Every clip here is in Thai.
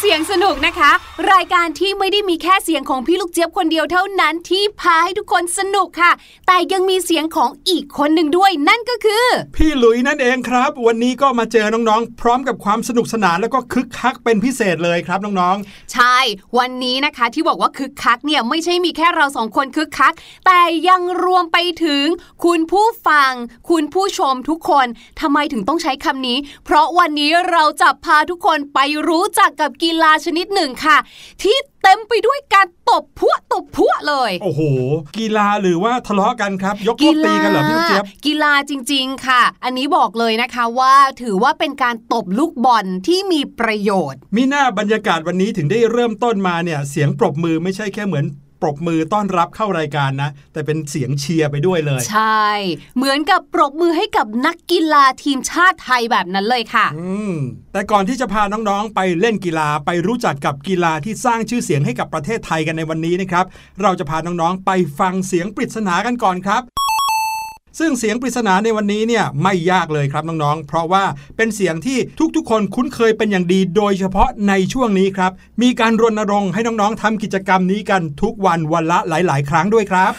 เสียงสนุกนะคะ รายการที่ไม่ได้มีแค่เสียงของพี่ลูกเจี๊ยบคนเดียวเท่านั้นที่พาให้ทุกคนสนุกค่ะ แต่ยังมีเสียงของอีกคนหนึ่งด้วย นั่นก็คือ พี่หลุยนั่นเองครับ วันนี้ก็มาเจอน้องๆ พร้อมกับความสนุกสนานแล้วก็คึกคักเป็นพิเศษเลยครับน้องใช่ วันนี้นะคะที่บอกว่าคึกคักเนี่ยไม่ใช่มีแค่เราสองคนคึกคัก แต่ยังรวมไปถึง คุณผู้ฟัง คุณผู้ชมทุกคนทำไมถึงต้องใช้คำนี้ เพราะวันนี้เราจะพาทุกคนไปรู้จักกับกีฬาชนิดหนึ่งค่ะที่เต็มไปด้วยการตบพัวตบพัวเลยๆโอ้โห กีฬาหรือว่าทะเลาะกันครับ ยกพวกตีกันเหรอพี่ลูกเจี๊ยบกีฬาจริง ๆ ค่ะ อันนี้บอกเลยนะคะว่าถือว่าเป็นการตบลูกบอลที่มีประโยชน์ มีหน้าบรรยากาศวันนี้ถึงได้เริ่มต้นมาเนี่ยเสียงปรบมือไม่ใช่แค่เหมือน ปรบมือต้อนรับเข้ารายการนะ แต่เป็นเสียงเชียร์ไปด้วยเลย ใช่ เหมือนกับปรบมือให้กับนักกีฬาทีมชาติไทยแบบนั้นเลยค่ะ อืมแต่ก่อนที่จะพาน้องๆ ไปเล่นกีฬาไปรู้จักกับกีฬาที่สร้างชื่อเสียงให้กับประเทศไทยกันในวันนี้นะครับ เราจะพาน้องๆ ไปฟังเสียงปริศนากันก่อนครับ ซึ่งเสียงปริศนาในวันนี้เนี่ยไม่ยากเลยครับน้องๆ เพราะว่าเป็นเสียงที่ทุกๆ คนคุ้นเคยเป็นอย่างดี โดยเฉพาะในช่วงนี้ครับ มีการรณรงค์ให้น้องๆทำกิจกรรมนี้กันทุกวันวันละหลาย ๆ ครั้งด้วยครับ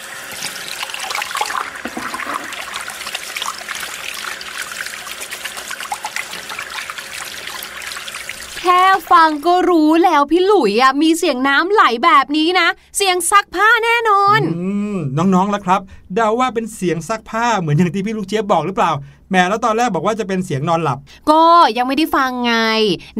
ฟังก็รู้แล้วพี่หลุยอะมีเสียงน้ำไหลแบบนี้นะ เสียงซักผ้าแน่นอน อืน้องๆล่ะครับเดาว่าเป็นเสียงซักผ้าเหมือนอย่างที่พี่ลูกเจี๊ยบบอกหรือเปล่าแหมแล้วตอนแรกบอกว่าจะเป็นเสียงนอนหลับ ก็ยังไม่ได้ฟังไง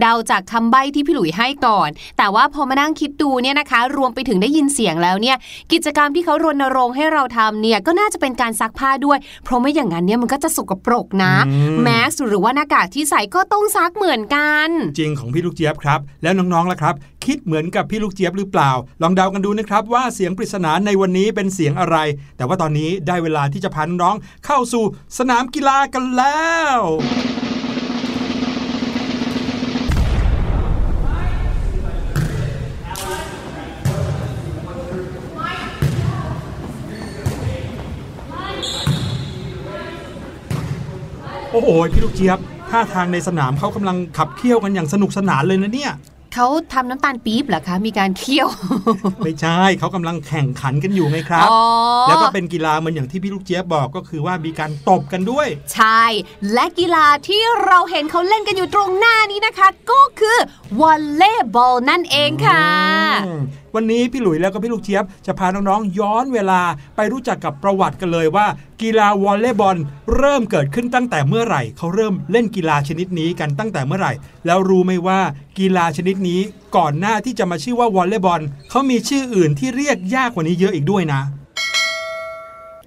เดาจากคำใบ้ที่พี่หลุยให้ก่อน แต่ว่าพอมานั่งคิดดูเนี่ยนะคะ รวมไปถึงได้ยินเสียงแล้วเนี่ย กิจกรรมที่เขารณรงค์ให้เราทำเนี่ยก็น่าจะเป็นการซักผ้าด้วย เพราะไม่อย่างนั้นเนี่ยมันก็จะสกปรกนะอืมแมสหรือว่าหน้ากากที่ใส่ก็ต้องซักเหมือนกัน จริงของพี่ลูกเจี๊ยบครับ แล้วน้องๆล่ะครับ คิดเหมือนกับพี่ลูกเจี๊ยบหรือเปล่า ลองเดากันดูนะครับว่าเสียงปริศนาในวันนี้เป็นเสียงอะไร แต่ว่าตอนนี้ได้เวลาที่จะพาน้องๆเข้าสู่สนามกีฬากันแล้วโอ้โหพี่ลูกเจี๊ยบท่าทางในสนามเขากำลังขับเคี่ยวกันอย่างสนุกสนานเลยนะเนี่ย เขาทำน้ำตาลปี๊บเหรอคะ มีการเคี่ยว ไม่ใช่เขากำลังแข่งขันกันอยู่ไงครับอ๋อแล้วก็เป็นกีฬาเหมือนอย่างที่พี่ลูกเจี๊ยบบอกก็คือว่ามีการตบกันด้วย ใช่ และกีฬาที่เราเห็นเขาเล่นกันอยู่ตรงหน้านี้นะคะ ก็คือวอลเลย์บอลนั่นเองค่ะอืม วันนี้พี่หลุยแล้วก็พี่ลูกเชียบจะพาน้องๆย้อนเวลาไปรู้จักกับประวัติกันเลยว่า กีฬาวอลเลย์บอล เริ่มเกิดขึ้นตั้งแต่เมื่อไหร่เขาเริ่มเล่นกีฬาชนิดนี้กันตั้งแต่เมื่อไหร่ แล้วรู้ไหมว่ากีฬาชนิดนี้ก่อนหน้าที่จะมาชื่อว่าวอลเลย์บอลเขามีชื่ออื่นที่เรียกยากกว่านี้เยอะอีกด้วยนะ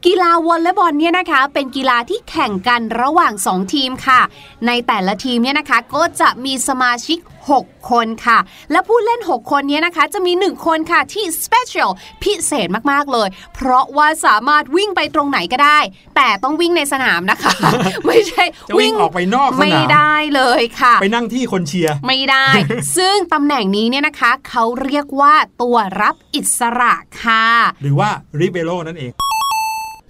กีฬาวอลเลย์บอลเนี่ยนะคะเป็นกีฬาที่แข่งกันระหว่าง 2 ทีมค่ะ ในแต่ละทีมเนี่ยนะคะก็จะมีสมาชิก 6 คนค่ะ และผู้เล่น 6 คนเนี้นะคะ จะมี 1 คนค่ะที่ special พิเศษมาก ๆ เลย เพราะว่าสามารถวิ่งไปตรงไหนก็ได้ แต่ต้องวิ่งในสนามนะคะ ไม่ใช่จะวิ่งออกไปนอกสนามไม่ได้เลยค่ะ ไปนั่งที่คนเชียร์ไม่ได้ ซึ่งตำแหน่งนี้เนี่ยนะคะเขาเรียกว่าตัวรับอิสระค่ะ หรือว่าริเบโรนั่นเอง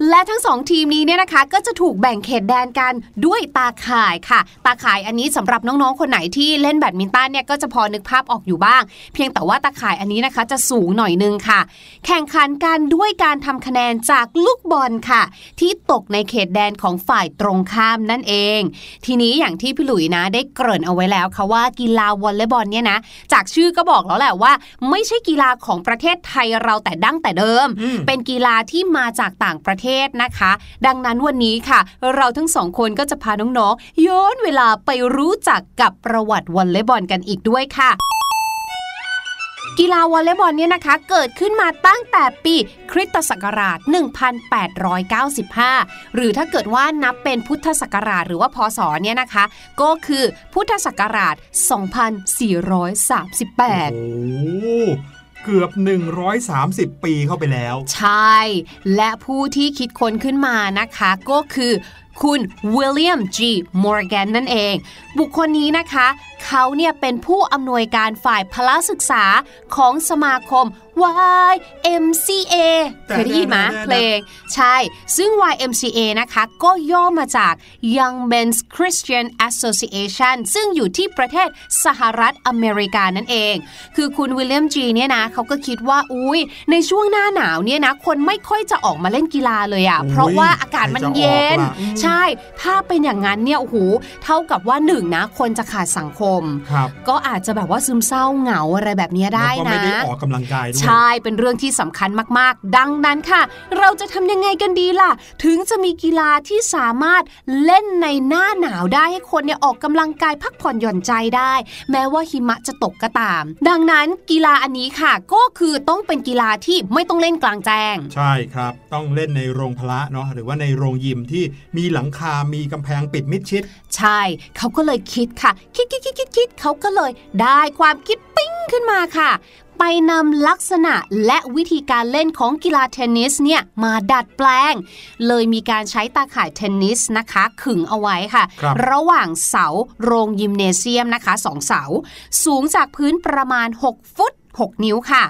และทั้งสองทีมนี้เนี่ยนะคะ ก็จะถูกแบ่งเขตแดนกันด้วยตาข่ายค่ะ ตาข่ายอันนี้สำหรับน้องๆคนไหนที่เล่นแบดมินตันเนี่ยก็จะพอนึกภาพออกอยู่บ้าง เพียงแต่ว่าตาข่ายอันนี้นะคะจะสูงหน่อยนึงค่ะ แข่งขันกันด้วยการทำคะแนนจากลูกบอลค่ะ ที่ตกในเขตแดนของฝ่ายตรงข้ามนั่นเอง ทีนี้อย่างที่พี่หลุยนะได้เกริ่นเอาไว้แล้วค่ะว่ากีฬาวอลเลย์บอลเนี่ยนะจากชื่อก็บอกแล้วแหละว่า ไม่ใช่กีฬาของประเทศไทยเราแต่ดั้งแต่เดิมอืมเป็นกีฬาที่มาจากต่างประเทศนะคะ ดังนั้นวันนี้ค่ะ เราทั้งสองคนก็จะพาน้องๆย้อนเวลาไปรู้จักกับประวัติวอลเลย์บอลกันอีกด้วยค่ะกีฬาวอลเลย์บอลเนี่ยนะคะ เกิดขึ้นมาตั้งแต่ปีคริสตศักราช 1895 หรือถ้าเกิดว่านับเป็นพุทธศักราชหรือว่าพศเนี่ยนะคะ ก็คือพุทธศักราช 2438 เกือบ 130 ปีเข้าไปแล้ว ใช่ และผู้ที่คิดค้นขึ้นมานะคะ ก็คือ คุณวิลเลียม G. มอร์แกนนั่นเอง บุคคลนี้นะคะ เขาเนี่ยเป็นผู้อำนวยการฝ่ายพละศึกษาของสมาคม YMCA เคยได้ยินไหมเพลง ใช่ ซึ่ง YMCA นะคะ ก็ย่อมาจาก Young Men's Christian Association ซึ่งอยู่ที่ประเทศสหรัฐอเมริกานั่นเอง คือคุณวิลเลียมจีเนี่ยนะเขาก็คิดว่าอุ้ยในช่วงหน้าหนาวเนี่ยนะ คนไม่ค่อยจะออกมาเล่นกีฬาเลยอะ่ะ เพราะว่าอากาศมันเย็นใช่ถ้าเป็นอย่างนั้นเนี่ยโอ้โหเท่ากับว่าหนึ่งนะ คนจะขาดสังคมครับก็อาจจะแบบว่าซึมเศร้าเหงาอะไรแบบนี้ได้แล้วก็นะไม่ได้ออกกำลังกายด้วยใช่เป็นเรื่องที่สำคัญมากๆ ดังนั้นค่ะ เราจะทำยังไงกันดีล่ะ ถึงจะมีกีฬาที่สามารถเล่นในหน้าหนาวได้ให้คนเนี่ยออกกำลังกายพักผ่อนหย่อนใจได้ แม้ว่าหิมะจะตกก็ตาม ดังนั้นกีฬาอันนี้ค่ะ ก็คือต้องเป็นกีฬาที่ไม่ต้องเล่นกลางแจ้ง ใช่ครับ ต้องเล่นในโรงพละเนาะหรือว่าในโรงยิมที่มีหลังคา มีกำแพงปิดมิดชิด ใช่ เขาก็เลยคิดค่ะ คิดคิดคิดคิดคิดเขาก็เลยได้ความคิดปิ้งขึ้นมาค่ะ ไปนำลักษณะและวิธีการเล่นของกีฬาเทนนิสเนี่ยมาดัดแปลง เลยมีการใช้ตาข่ายเทนนิสนะคะ ขึงเอาไว้ค่ะครับระหว่างเสาโรงยิมเนเซียมนะคะสองเสา สูงจากพื้นประมาณ 6 ฟุต 6 นิ้วค่ะ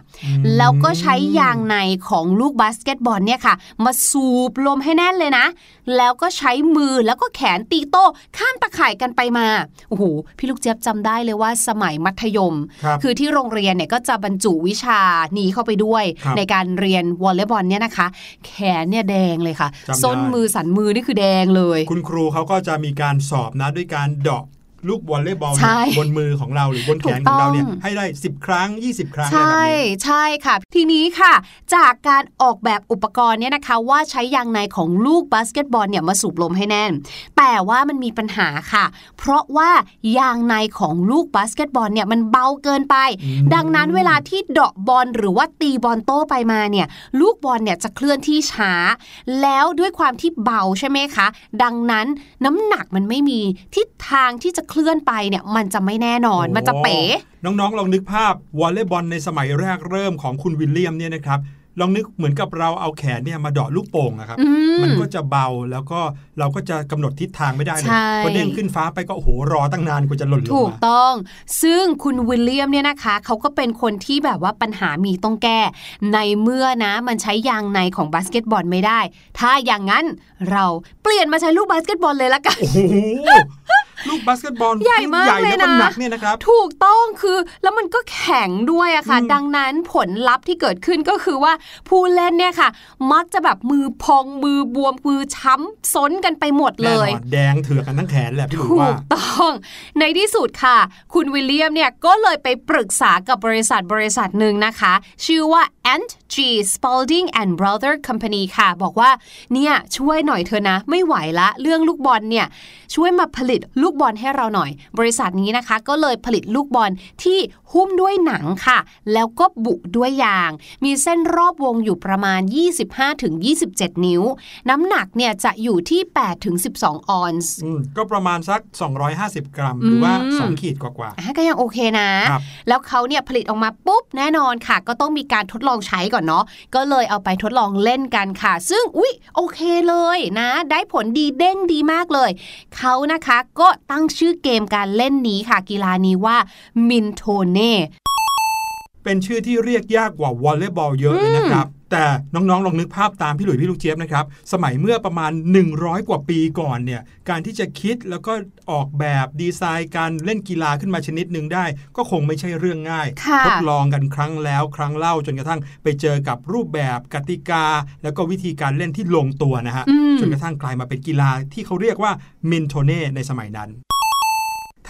แล้วก็ใช้ยางในของลูกบาสเกตบอลเนี่ยค่ะ มาสูบลมให้แน่นเลยนะ แล้วก็ใช้มือแล้วก็แขนตีโต้ข้ามตาข่ายกันไปมา โอ้โห พี่ลูกเจี๊ยบจำได้เลยว่าสมัยมัธยมครับคือที่โรงเรียนเนี่ยก็จะบรรจุวิชานี้เข้าไปด้วยครับในการเรียนวอลเลย์บอลเนี่ยนะคะ แขนเนี่ยแดงเลยยค่ะจำได้ส้นมือสันมือนี่คือแดงเลคุณครูเขาก็จะมีการสอบนะด้วยการเดาะ ลูกวอลเลย์บอลใช่บนมือของเราหรือบนแขนของเราเนี่ยถูกต้องให้ได้ 10 ครั้ง 20 ครั้งอะไรใช่แบบนี้ี้ใช่ค่ะ ทีนี้ค่ะ จากการออกแบบอุปกรณ์เนี่ยนะคะ ว่าใช้ยางในของลูกบาสเกตบอลเนี่ยมาสูบลมให้แน่น แต่ว่ามันมีปัญหาค่ะ เพราะว่ายางในของลูกบาสเกตบอลเนี่ยมันเบาเกินไป ดังนั้นเวลาที่เดาะบอลหรือว่าตีบอลโต้ไปมาเนี่ยลูกบอลเนี่ยจะเคลื่อนที่ช้า แล้วด้วยความที่เบาใช่ไหมคะ ดังนั้นน้ำหนักมันไม่มีทิศทางที่จะเคลื่อนไปเนี่ยมันจะไม่แน่นอนมันจะเป๋ น้องๆลองนึกภาพวอลเลย์บอลในสมัยแรกเริ่มของคุณวิลเลียมเนี่ยนะครับลองนึกเหมือนกับเราเอาแขนเนี่ยมาเดาะลูกโป่งอะครับอืมมันก็จะเบาแล้วก็เราก็จะกำหนดทิศทางไม่ได้เลยใช่พอเด้งขึ้นฟ้าไปก็โอ้โหรอตั้งนานกว่าจะหล่นลงถูกมถูกต้อง ซึ่งคุณวิลเลียมเนี่ยนะคะ เขาก็เป็นคนที่แบบว่าปัญหามีต้องแก้ ในเมื่อนะมันใช้ยางในของบาสเกตบอลไม่ได้ ถ้าอย่างนั้นเราเปลี่ยนมาใช้ลูกบาสเกตบอลเลยละกันโอ้โห ลูกบาสเกตบอลใหญ่มากใหญ่เลยแล้วก็น้ำหนักเนี่ยนะครับถูกต้องคือแล้วมันก็แข็งด้วยอะค่ะอืมดังนั้นผลลัพธ์ที่เกิดขึ้นก็คือว่าผู้เล่นเนี่ยค่ะ มักจะแบบมือพองมือบวมมือช้ำซ้นกันไปหมดเลแน่นอยแน่นอนแดงเถือกกันทั้งแขนแหละพี่หลุยถูว่ากถูกต้อง ในที่สุดค่ะ คุณวิลเลียมเนี่ยก็เลยไปปรึกษากับบริษัทบริษัทหนึ่งนะคะ ชื่อว่า Ant G Spalding and Brother Company ค่ะ บอกว่าเนี่ยช่วยหน่อยเธอะนะ ไม่ไหวละ เรื่องลูกบอลเนี่ยช่วยมาผลิตลูกูกบอลให้เราหน่อย บริษัทนี้นะคะ ก็เลยผลิตลูกบอลที่หุ้มด้วยหนังค่ะ แล้วก็บุด้วยยาง มีเส้นรอบวงอยู่ประมาณ 25-27 นิ้ว น้ำหนักเนี่ยจะอยู่ที่ 8-12 ออนซ์อืมก็ประมาณสัก 250 กรัม หรือว่าอืม2ขีดกว่าอะก็ยังโอเคนะครับแล้วเขาเนี่ยผลิตออกมาปุ๊บแน่นอนค่ะ ก็ต้องมีการทดลองใช้ก่อนเนาะก็เลยเอาไปทดลองเล่นกันค่ะ ซึ่งอุ๊ยโอเคเลยนะ ได้ผลดีเด้งดีมากเลยเขานะคะก็ตั้งชื่อเกมการเล่นนี้ค่ะกีฬานี้ว่ามินโทเน่ๆเป็นชื่อที่เรียกยากกว่าวอลเลย์บอลเยอะเลยนะครับแต่น้องๆ ลองนึกภาพตามพี่หลุยพี่ลูกเจี๊ยบนะครับ สมัยเมื่อประมาณ 100 กว่าปีก่อนเนี่ย การที่จะคิดแล้วก็ออกแบบดีไซน์การเล่นกีฬาขึ้นมาชนิดหนึ่งได้ ก็คงไม่ใช่เรื่องง่ายค่ะทดลองกันครั้งแล้วครั้งเล่าจนกระทั่งไปเจอกับรูปแบบกติกา แล้วก็วิธีการเล่นที่ลงตัวนะฮะอืมจนกระทั่งกลายมาเป็นกีฬาที่เขาเรียกว่ามินโทเน่ในสมัยนั้น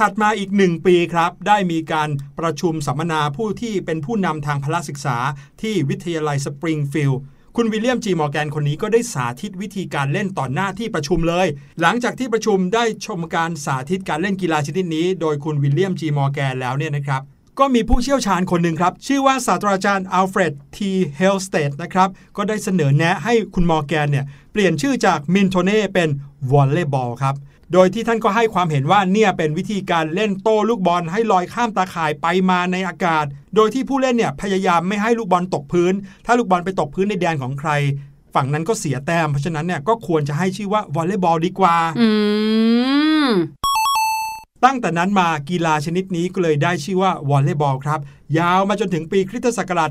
ถัดมาอีกหนึ่งปีครับ ได้มีการประชุมสัมมนาผู้ที่เป็นผู้นำทางพละศึกษา ที่วิทยาลัยสปริงฟิลด์คุณวิลเลียมจีมอร์แกนคนนี้ก็ได้สาธิตวิธีการเล่นต่อหน้าที่ประชุมเลย หลังจากที่ประชุมได้ชมการสาธิตการเล่นกีฬาชนิดนี้ โดยคุณวิลเลียมจีมอร์แกนแล้วเนี่ยนะครับก็มีผู้เชี่ยวชาญคนหนึ่งครับ ชื่อว่าศาสตราจารย์อัลเฟรดทีเฮลสเตดนะครับ ก็ได้เสนอแนะให้คุณมอร์แกนเนี่ย เปลี่ยนชื่อจากมินโทเน่เป็นวอลเลย์บอลครับ โดยที่ท่านก็ให้ความเห็นว่าเนี่ยเป็นวิธีการเล่นโต้ลูกบอลให้ลอยข้ามตาข่ายไปมาในอากาศ โดยที่ผู้เล่นเนี่ยพยายามไม่ให้ลูกบอลตกพื้น ถ้าลูกบอลไปตกพื้นในแดนของใคร ฝั่งนั้นก็เสียแต้ม เพราะฉะนั้นเนี่ยก็ควรจะให้ชื่อว่าวอลเลย์บอลดีกว่าตั้งแต่นั้นมากีฬาชนิดนี้ก็เลยได้ชื่อว่าวอลเลย์บอลครับ ยาวมาจนถึงปีคริสตศักราช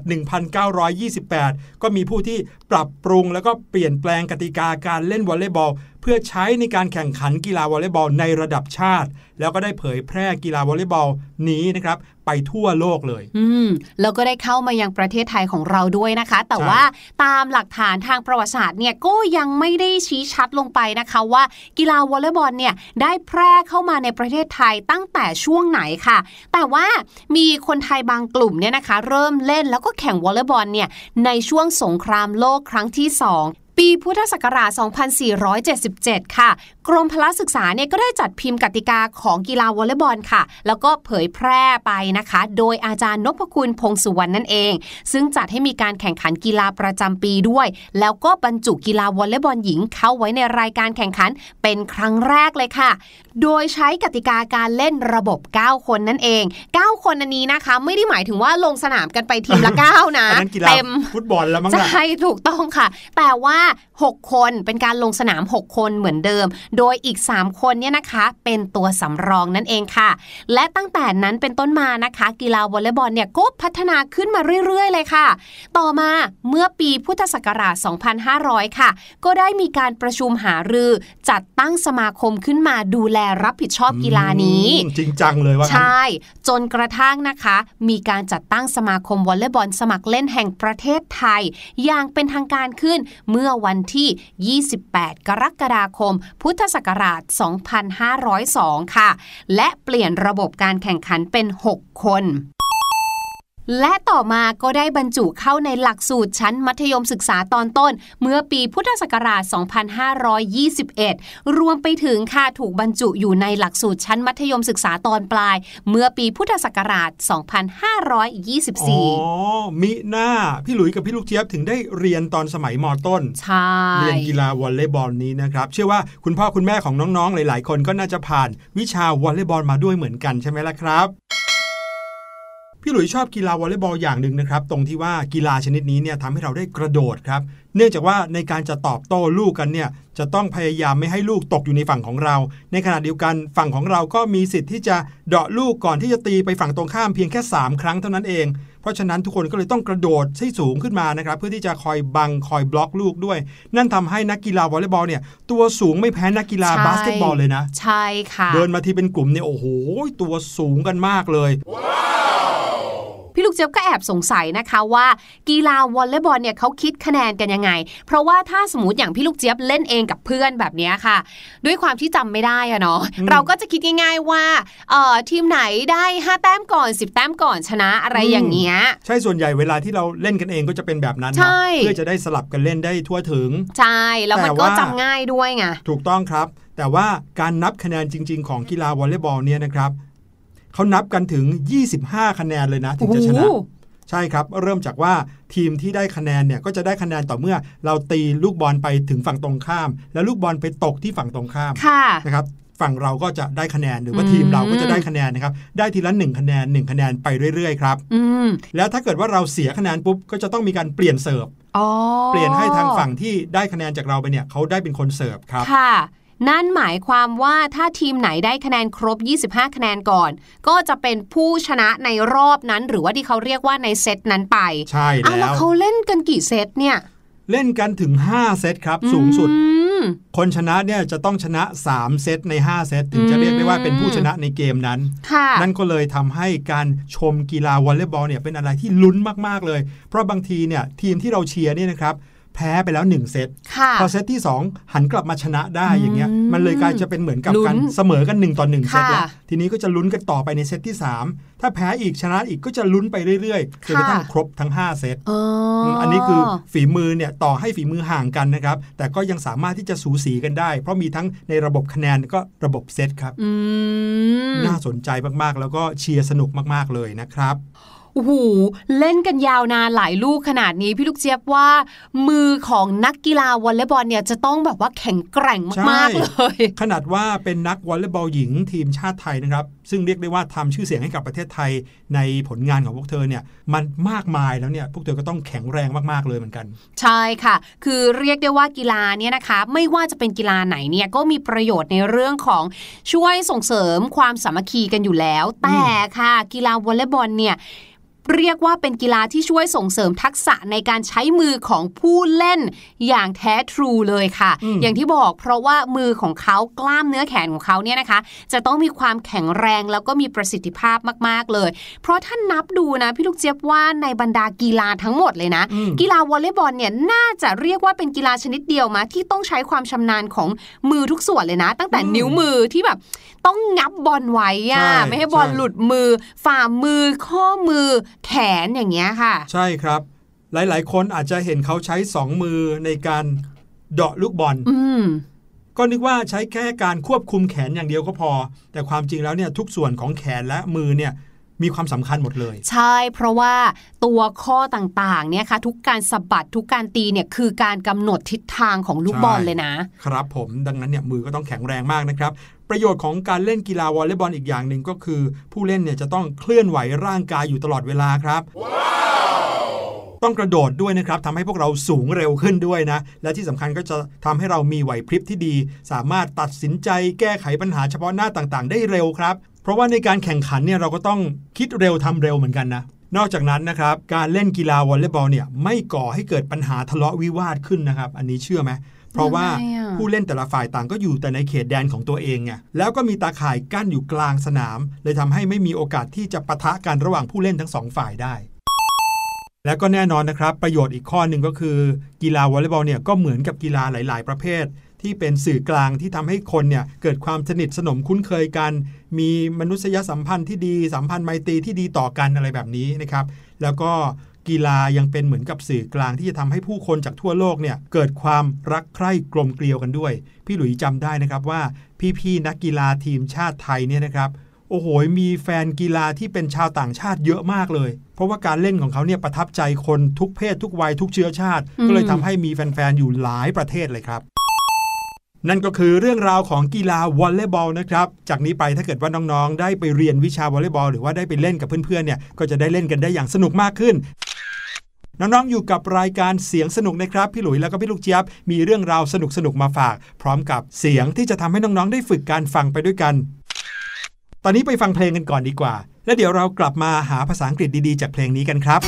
1928 ก็มีผู้ที่ปรับปรุงแล้วก็เปลี่ยนแปลงกติกาการเล่นวอลเลย์บอล เพื่อใช้ในการแข่งขันกีฬาวอลเลย์บอลในระดับชาติ แล้วก็ได้เผยแพร่กีฬาวอลเลย์บอลนี้นะครับไปทั่วโลกเลย อืม แล้วก็ได้เข้ามายังประเทศไทยของเราด้วยนะคะ แต่ใช่ว่าตามหลักฐานทางประวัติศาสตร์เนี่ยก็ยังไม่ได้ชี้ชัดลงไปนะคะว่ากีฬาวอลเลย์บอลเนี่ยได้แพร่เข้ามาในประเทศไทยตั้งแต่ช่วงไหนค่ะ แต่ว่ามีคนไทยบางกลุ่มเนี่ยนะคะ เริ่มเล่นแล้วก็แข่งวอลเลย์บอลเนี่ยในช่วงสงครามโลกครั้งที่สอง ปีพุทธศักราช 2477 ค่ะ กรมพละศึกษาเนี่ยก็ได้จัดพิมพ์กติกาของกีฬาวอลเลย์บอลค่ะ แล้วก็เผยแพร่ไปนะคะ โดยอาจารย์นพคุณพงสุวรรณนั่นเอง ซึ่งจัดให้มีการแข่งขันกีฬาประจำปีด้วย แล้วก็บรรจุกีฬาวอลเลย์บอลหญิงเข้าไว้ในรายการแข่งขันเป็นครั้งแรกเลยค่ะ โดยใช้กติกาการเล่นระบบ 9 คนนั่นเอง 9 คนอันนี้นะคะ ไม่ได้หมายถึงว่าลงสนามกันไปทีมละ 9 นะอันนั้นกีฬาเต็มฟุตบอลแล้วมั้งใชนะ่ถูกต้องค่ะ แต่ว่า6 คนเป็นการลงสนาม 6 คนเหมือนเดิม โดยอีก 3 คนเนี่ยนะคะ เป็นตัวสำรองนั่นเองค่ะ และตั้งแต่นั้นเป็นต้นมานะคะ กีฬาวอลเลย์บอลเนี่ยก็พัฒนาขึ้นมาเรื่อยๆ เลยค่ะ ต่อมาเมื่อปีพุทธศักราช 2500 ค่ะ ก็ได้มีการประชุมหารือจัดตั้งสมาคมขึ้นมาดูแลรับผิดชอบกีฬานี้อืมจริงจังเลยว่างั้นใช่ จนกระทั่งนะคะ มีการจัดตั้งสมาคมวอลเลย์บอลสมัครเล่นแห่งประเทศไทย อย่างเป็นทางการขึ้นเมื่อวันที่ 28 กรกฎาคม พุทธศักราช 2502 ค่ะ และเปลี่ยนระบบการแข่งขันเป็น 6 คน และต่อมาก็ได้บรรจุเข้าในหลักสูตรชั้นมัธยมศึกษาตอนต้น เมื่อปีพุทธศักราช 2521 รวมไปถึงค่ะถูกบรรจุอยู่ในหลักสูตรชั้นมัธยมศึกษาตอนปลาย เมื่อปีพุทธศักราช 2524มิหน้า พี่หลุยกับพี่ลูกเจี๊ยบถึงได้เรียนตอนสมัยมต้น ใช่ เรียนกีฬาวอลเลย์บอลนี้นะครับ เชื่อว่าคุณพ่อคุณแม่ของน้องๆ หลาย ๆ คนก็น่าจะผ่านวิชาวอลเลย์บอลมาด้วยเหมือนกันใช่ไหมล่ะครับ พี่หลุยชอบกีฬาวอลเลย์บอลอย่างหนึ่งนะครับ ตรงที่ว่ากีฬาชนิดนี้เนี่ยทำให้เราได้กระโดดครับ เนื่องจากว่าในการจะตอบโต้ลูกกันเนี่ยจะต้องพยายามไม่ให้ลูกตกอยู่ในฝั่งของเรา ในขณะเดียวกันฝั่งของเราก็มีสิทธิ์ที่จะเดาะลูกก่อนที่จะตีไปฝั่งตรงข้ามเพียงแค่ 3 ครั้งเท่านั้นเอง เพราะฉะนั้นทุกคนก็เลยต้องกระโดดให้สูงขึ้นมานะครับเพื่อที่จะคอยบังคอยบล็อกลูกด้วย นั่นทำให้นักกีฬาวอลเลย์บอลเนี่ยตัวสูงไม่แพ้นักกีฬาใช่บาสเกตบอลเลยนะ ใช่ค่ะ เดินมาทีเป็นกลุ่มเนี่ยโอ้โหตัวสูงกันมากเลย พี่ลูกเจี๊ยบก็แอบสงสัยนะคะว่า กีฬาวอลเลย์บอลเนี่ยเขาคิดคะแนนกันยังไง เพราะว่าถ้าสมมติอย่างพี่ลูกเจี๊ยบเล่นเองกับเพื่อนแบบเนี้ยค่ะ ด้วยความที่จำไม่ได้อะเนาะอืมเราก็จะคิดง่าย ๆว่าเอ่อทีมไหนได้ 5 แต้มก่อน 10 แต้มก่อนชนะอะไรอย่างเงี้ยใช่ส่วนใหญ่เวลาที่เราเล่นกันเองก็จะเป็นแบบนั้นใช่นะเพื่อจะได้สลับกันเล่นได้ทั่วถึง ใช่ แล้วมันแต่ก็ว่าจำง่ายด้วยไงถูกต้องครับ แต่ว่าการนับคะแนนจริง ๆ ของกีฬาวอลเลย์บอลเนี่ยนะครับ เขานับกันถึง 25 คะแนนเลยนะ ถึงจะชนะโอ้โหใช่ครับ เริ่มจากว่าทีมที่ได้คะแนนเนี่ยก็จะได้คะแนนต่อเมื่อ เราตีลูกบอลไปถึงฝั่งตรงข้าม แล้วลูกบอลไปตกที่ฝั่งตรงข้ามค่ะนะครับฝั่งเราก็จะได้คะแนนหรือว่าอืมทีมเราก็จะได้คะแนนนะครับ ได้ทีละ1คะแนน1คะแนนไปเรื่อยๆครับอืมแล้วถ้าเกิดว่าเราเสียคะแนนปุ๊บก็จะต้องมีการเปลี่ยนเสิร์ฟอ๋อเปลี่ยนให้ทางฝั่งที่ได้คะแนนจากเราไปเนี่ยเขาได้เป็นคนเสิร์ฟครับค่ะ นั่นหมายความว่าถ้าทีมไหนได้คะแนนครบ 25 คะแนนก่อน ก็จะเป็นผู้ชนะในรอบนั้น หรือว่าที่เขาเรียกว่าในเซตนั้นไป ใช่อ้าวแล้แล้ววเขาเล่นกันกี่เซตเนี่ย เล่นกันถึง 5 เซตครับ สูงสุดอืมคนชนะเนี่ยจะต้องชนะ 3 เซตใน 5 เซตถึงจะอืมเรียกได้ว่าเป็นผู้ชนะในเกมนั้นค่ะนั่นก็เลยทำให้การชมกีฬาวอลเลย์บอลเนี่ยเป็นอะไรที่ลุ้นมากๆเลย เพราะบางทีเนี่ยทีมที่เราเชียร์เนี่ยนะครับ แพ้ไปแล้ว 1 เซตค่ะพอเซตที่ 2 หันกลับมาชนะได้อย่างเงี้ยอืมมันเลยกลายจะเป็นเหมือนกับลุ้นการเสมอกัน 1 ต่อ 1 เซตแล้วค่ะทีนี้ก็จะลุ้นกันต่อไปในเซตที่ 3 ถ้าแพ้อีกชนะอีกก็จะลุ้นไปเรื่อยๆจนกระทั่งค่ะครบทั้ง 5 เซตอ๋ออืมออันนี้คือฝีมือเนี่ยต่อให้ฝีมือห่างกันนะครับ แต่ก็ยังสามารถที่จะสูสีกันได้ เพราะมีทั้งในระบบคะแนนก็ระบบเซตครับอืมน่าสนใจมากๆ แล้วก็เชียร์สนุกมากๆเลยนะครับ โอ้โหเล่นกันยาวนานหลายลูกขนาดนี้พี่ลูกเจี๊ยบว่า มือของนักกีฬาวอลเลย์บอลเนี่ยจะต้องแบบว่าแข็งแกร่งมากๆเลย ขนาดว่าเป็นนักวอลเลย์บอลหญิงทีมชาติไทยนะครับ ซึ่งเรียกได้ว่าทำชื่อเสียงให้กับประเทศไทยในผลงานของพวกเธอเนี่ยมันมากมายแล้วเนี่ยพวกเธอก็ต้องแข็งแรงมากๆเลยเหมือนกัน ใช่ค่ะ คือเรียกได้ว่ากีฬาเนี่ยนะคะไม่ว่าจะเป็นกีฬาไหนเนี่ยก็มีประโยชน์ในเรื่องของช่วยส่งเสริมความสามัคคีกันอยู่แล้ว แต่ค่ะ กีฬาวอลเลย์บอลเนี่ย เรียกว่าเป็นกีฬาที่ช่วยส่งเสริมทักษะในการใช้มือของผู้เล่นอย่างแท้ทรูเลยค่ะอืมอย่างที่บอกเพราะว่ามือของเขากล้ามเนื้อแขนของเขาเนี่ยนะคะ จะต้องมีความแข็งแรงแล้วก็มีประสิทธิภาพมาก ๆ เลย เพราะถ้านับดูนะพี่ลูกเจี๊ยบว่าในบรรดากีฬาทั้งหมดเลยนะอืมกีฬาวอลเลย์บอลเนี่ยน่าจะเรียกว่าเป็นกีฬาชนิดเดียวมาที่ต้องใช้ความชำนาญของมือทุกส่วนเลยนะ ตั้งแต่นิ้วมือที่แบบต้องงับบอลไว้อะใช่ไม่ให้บอลใช่หลุดมือฝ่ามือข้อมือแขนอย่างเงี้ยค่ะ ใช่ครับ หลายๆ คนอาจจะเห็นเขาใช้สองมือในการเดาะลูกบอลอืมก็นึกว่าใช้แค่การควบคุมแขนอย่างเดียวก็พอ แต่ความจริงแล้วเนี่ยทุกส่วนของแขนและมือเนี่ย มีความสำคัญหมดเลย ใช่เพราะว่าตัวข้อต่างๆเนี่ยค่ะทุกการสะบัดทุกการตีเนี่ยคือการกำหนดทิศทางของลูกใช่บอลเลยนะ ครับผมดังนั้นเนี่ยมือก็ต้องแข็งแรงมากนะครับ ประโยชน์ของการเล่นกีฬาวอลเลย์บอลอีกอย่างหนึ่งก็คือ ผู้เล่นเนี่ยจะต้องเคลื่อนไหวร่างกายอยู่ตลอดเวลาครับ ต้องกระโดดด้วยนะครับทำให้พวกเราสูงเร็วขึ้นด้วยนะ และที่สำคัญก็จะทำให้เรามีไหวพริบที่ดี สามารถตัดสินใจแก้ไขปัญหาเฉพาะหน้าต่างๆ ได้เร็วครับ เพราะว่าในการแข่งขันเนี่ยเราก็ต้องคิดเร็วทำเร็วเหมือนกันนะนอกจากนั้นนะครับการเล่นกีฬาวอลเลย์บอลเนี่ยไม่ก่อให้เกิดปัญหาทะเลาะวิวาทขึ้นนะครับ อันนี้เชื่อไหมเพราะว่ายังไงอะผู้เล่นแต่ละฝ่ายต่างก็อยู่แต่ในเขตแดนของตัวเองไงแล้วก็มีตาข่ายกั้นอยู่กลางสนาม เลยทำให้ไม่มีโอกาสที่จะปะทะกันระหว่างผู้เล่นทั้งสองฝ่ายได้ แล้วก็แน่นอนนะครับ ประโยชน์อีกข้อหนึ่งก็คือ กีฬาวอลเลย์บอลเนี่ยก็เหมือนกับกีฬาหลาย ๆ ประเภท ที่เป็นสื่อกลางที่ทำให้คนเนี่ยเกิดความสนิทสนมคุ้นเคยกัน มีมนุษยสัมพันธ์ที่ดีสัมพันธ์ไมตรีที่ดีต่อกันอะไรแบบนี้นะครับ แล้วก็กีฬายังเป็นเหมือนกับสื่อกลางที่จะทำให้ผู้คนจากทั่วโลกเนี่ยเกิดความรักใคร่กลมเกลียวกันด้วย พี่หลุยส์จำได้นะครับว่าพี่ๆนักกีฬาทีมชาติไทยเนี่ยนะครับ โอ้โห มีแฟนกีฬาที่เป็นชาวต่างชาติเยอะมากเลย เพราะว่าการเล่นของเขาเนี่ยประทับใจคนทุกเพศทุกวัยทุกเชื้อชาติอืมก็เลยทำให้มีแฟนๆอยู่หลายประเทศเลยครับ นั่นก็คือเรื่องราวของกีฬาวอลเลย์บอลนะครับ จากนี้ไปถ้าเกิดว่าน้องๆ ได้ไปเรียนวิชาวอลเลย์บอลหรือว่าได้ไปเล่นกับเพื่อนๆเนี่ยก็จะได้เล่นกันได้อย่างสนุกมากขึ้นน้องๆ อยู่กับรายการเสียงสนุกนะครับ พี่หลุยแล้วก็พี่ลูกเจี๊ยบ มีเรื่องราวสนุกๆ มาฝาก พร้อมกับเสียงที่จะทำให้น้องๆ ได้ฝึกการฟังไปด้วยกัน ตอนนี้ไปฟังเพลงกันก่อนดีกว่า แล้วเดี๋ยวเรากลับมาหาภาษาอังกฤษดีๆ จากเพลงนี้กันครับ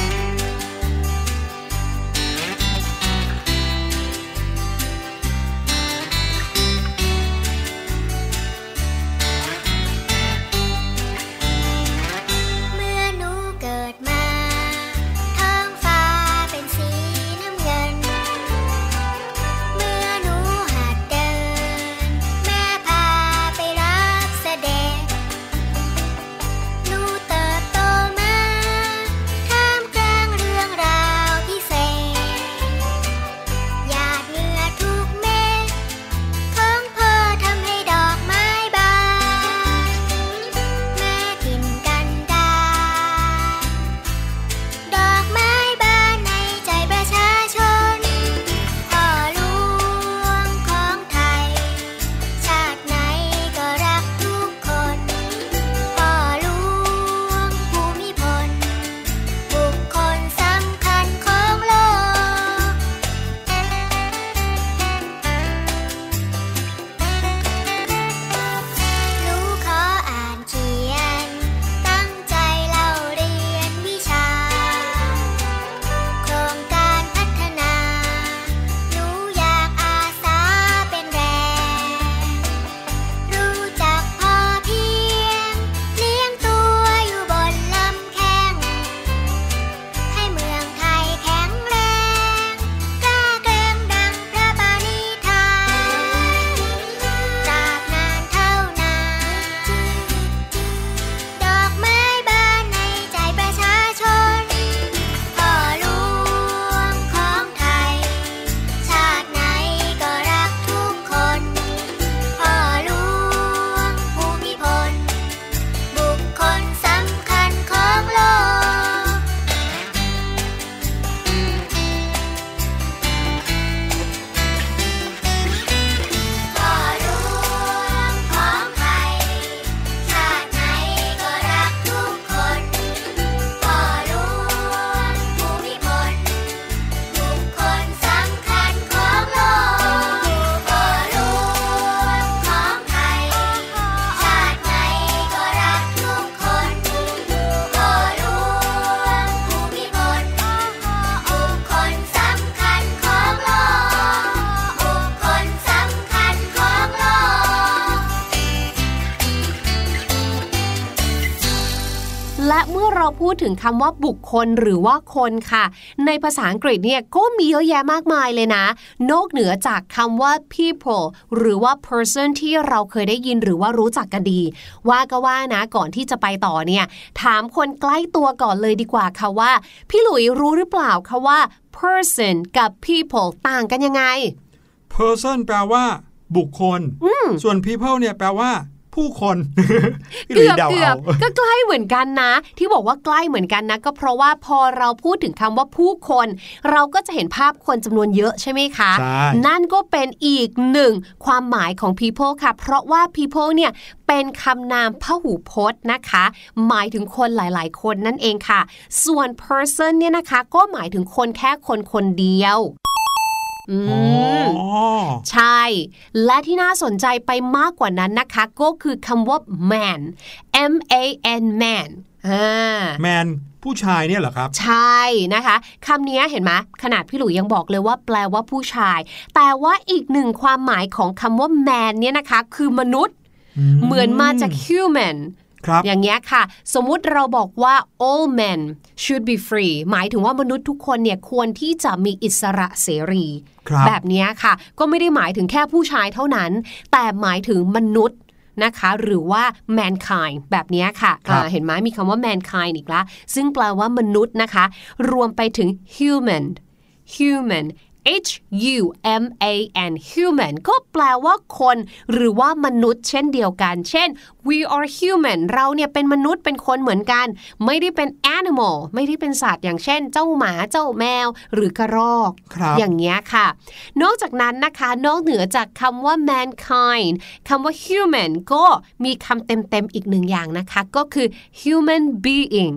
พูดถึงคำว่าบุคคลหรือว่าคนค่ะ ในภาษาอังกฤษเนี่ยก็มีเยอะแยะมากมายเลยนะ นอกเหนือจากคำว่า people หรือว่า person ที่เราเคยได้ยินหรือว่ารู้จักกันดี ว่าก็ว่านะก่อนที่จะไปต่อเนี่ย ถามคนใกล้ตัวก่อนเลยดีกว่าค่ะว่า พี่หลุยรู้หรือเปล่าคะว่า person กับ people ต่างกันยังไง person แปลว่า บุคคล ส่วน people เนี่ยแปลว่า ผู้คนพี่หลุเกืยอบเดาเกือเอาบก็ใกล้เหมือนกันนะ ที่บอกว่าใกล้เหมือนกันนะ ก็เพราะว่าพอเราพูดถึงคำว่าผู้คน เราก็จะเห็นภาพคนจำนวนเยอะใช่ไหมคะใช่นั่นก็เป็นอีกหนึ่งความหมายของ people ค่ะ เพราะว่า people เนี่ยเป็นคำนามพหูพจน์นะคะ หมายถึงคนหลาย ๆ คนนั่นเองค่ะ ส่วน person เนี่ยนะคะ ก็หมายถึงคนแค่คนคนเดียว อือ๋อม ใช่ และที่น่าสนใจไปมากกว่านั้นนะคะ ก็คือคำว่า man M A N man อ่าแมนผู้ชายเนี่ยเหรอครับ ใช่นะคะคำนี้เห็นไหมขนาดพี่หลุยยังบอกเลยว่าแปลว่าผู้ชาย แต่ว่าอีกหนึ่งความหมายของคำว่า man เนี่ยนะคะ คือมนุษย์ เหมือนมาจาก human ครับอย่างเงี้ยค่ะ สมมุติเราบอกว่า all men should be free หมายถึงว่ามนุษย์ทุกคนเนี่ยควรที่จะมีอิสระเสรีครับแบบเนี้ยค่ะ ก็ไม่ได้หมายถึงแค่ผู้ชายเท่านั้น แต่หมายถึงมนุษย์นะคะหรือว่า mankind แบบเนี้ยค่ะครับอ่าเห็นไหมมีคำว่า mankind อีกละซึ่งแปลว่ามนุษย์นะคะ รวมไปถึง human human H U M A N human ก็แปลว่าคน หรือว่ามนุษย์เช่นเดียวกัน เช่น we are human เราเนี่ยเป็นมนุษย์เป็นคนเหมือนกัน ไม่ได้เป็น animal ไม่ได้เป็นสัตว์อย่างเช่น เจ้าหมาเจ้าแมว หรือกระรอกครับอย่างเงี้ยค่ะ นอกจากนั้นนะคะนอกเหนือจากคำว่า mankind คำว่า human ก็มีคำเต็มๆอีกหนึ่งอย่างนะคะ ก็คือ human being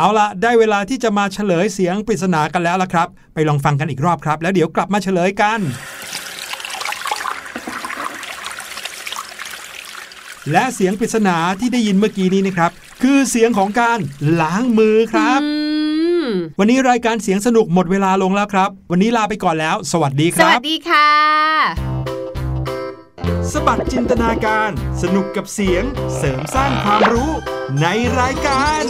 เอาละได้เวลาที่จะมาเฉลยเสียงปริศนากันแล้วละครับ ไปลองฟังกันอีกรอบครับ แล้วเดี๋ยวกลับมาเฉลยกัน และเสียงปริศนาที่ได้ยินเมื่อกี้นี้นะครับ คือเสียงของการล้างมือครับอืมวันนี้รายการเสียงสนุกหมดเวลาลงแล้วครับ วันนี้ลาไปก่อนแล้ว สวัสดีคสรัวับ สดีค่ะ สบัดจินตนาการ สนุกกับเสียง เสริมสร้างความรู้ในรายการ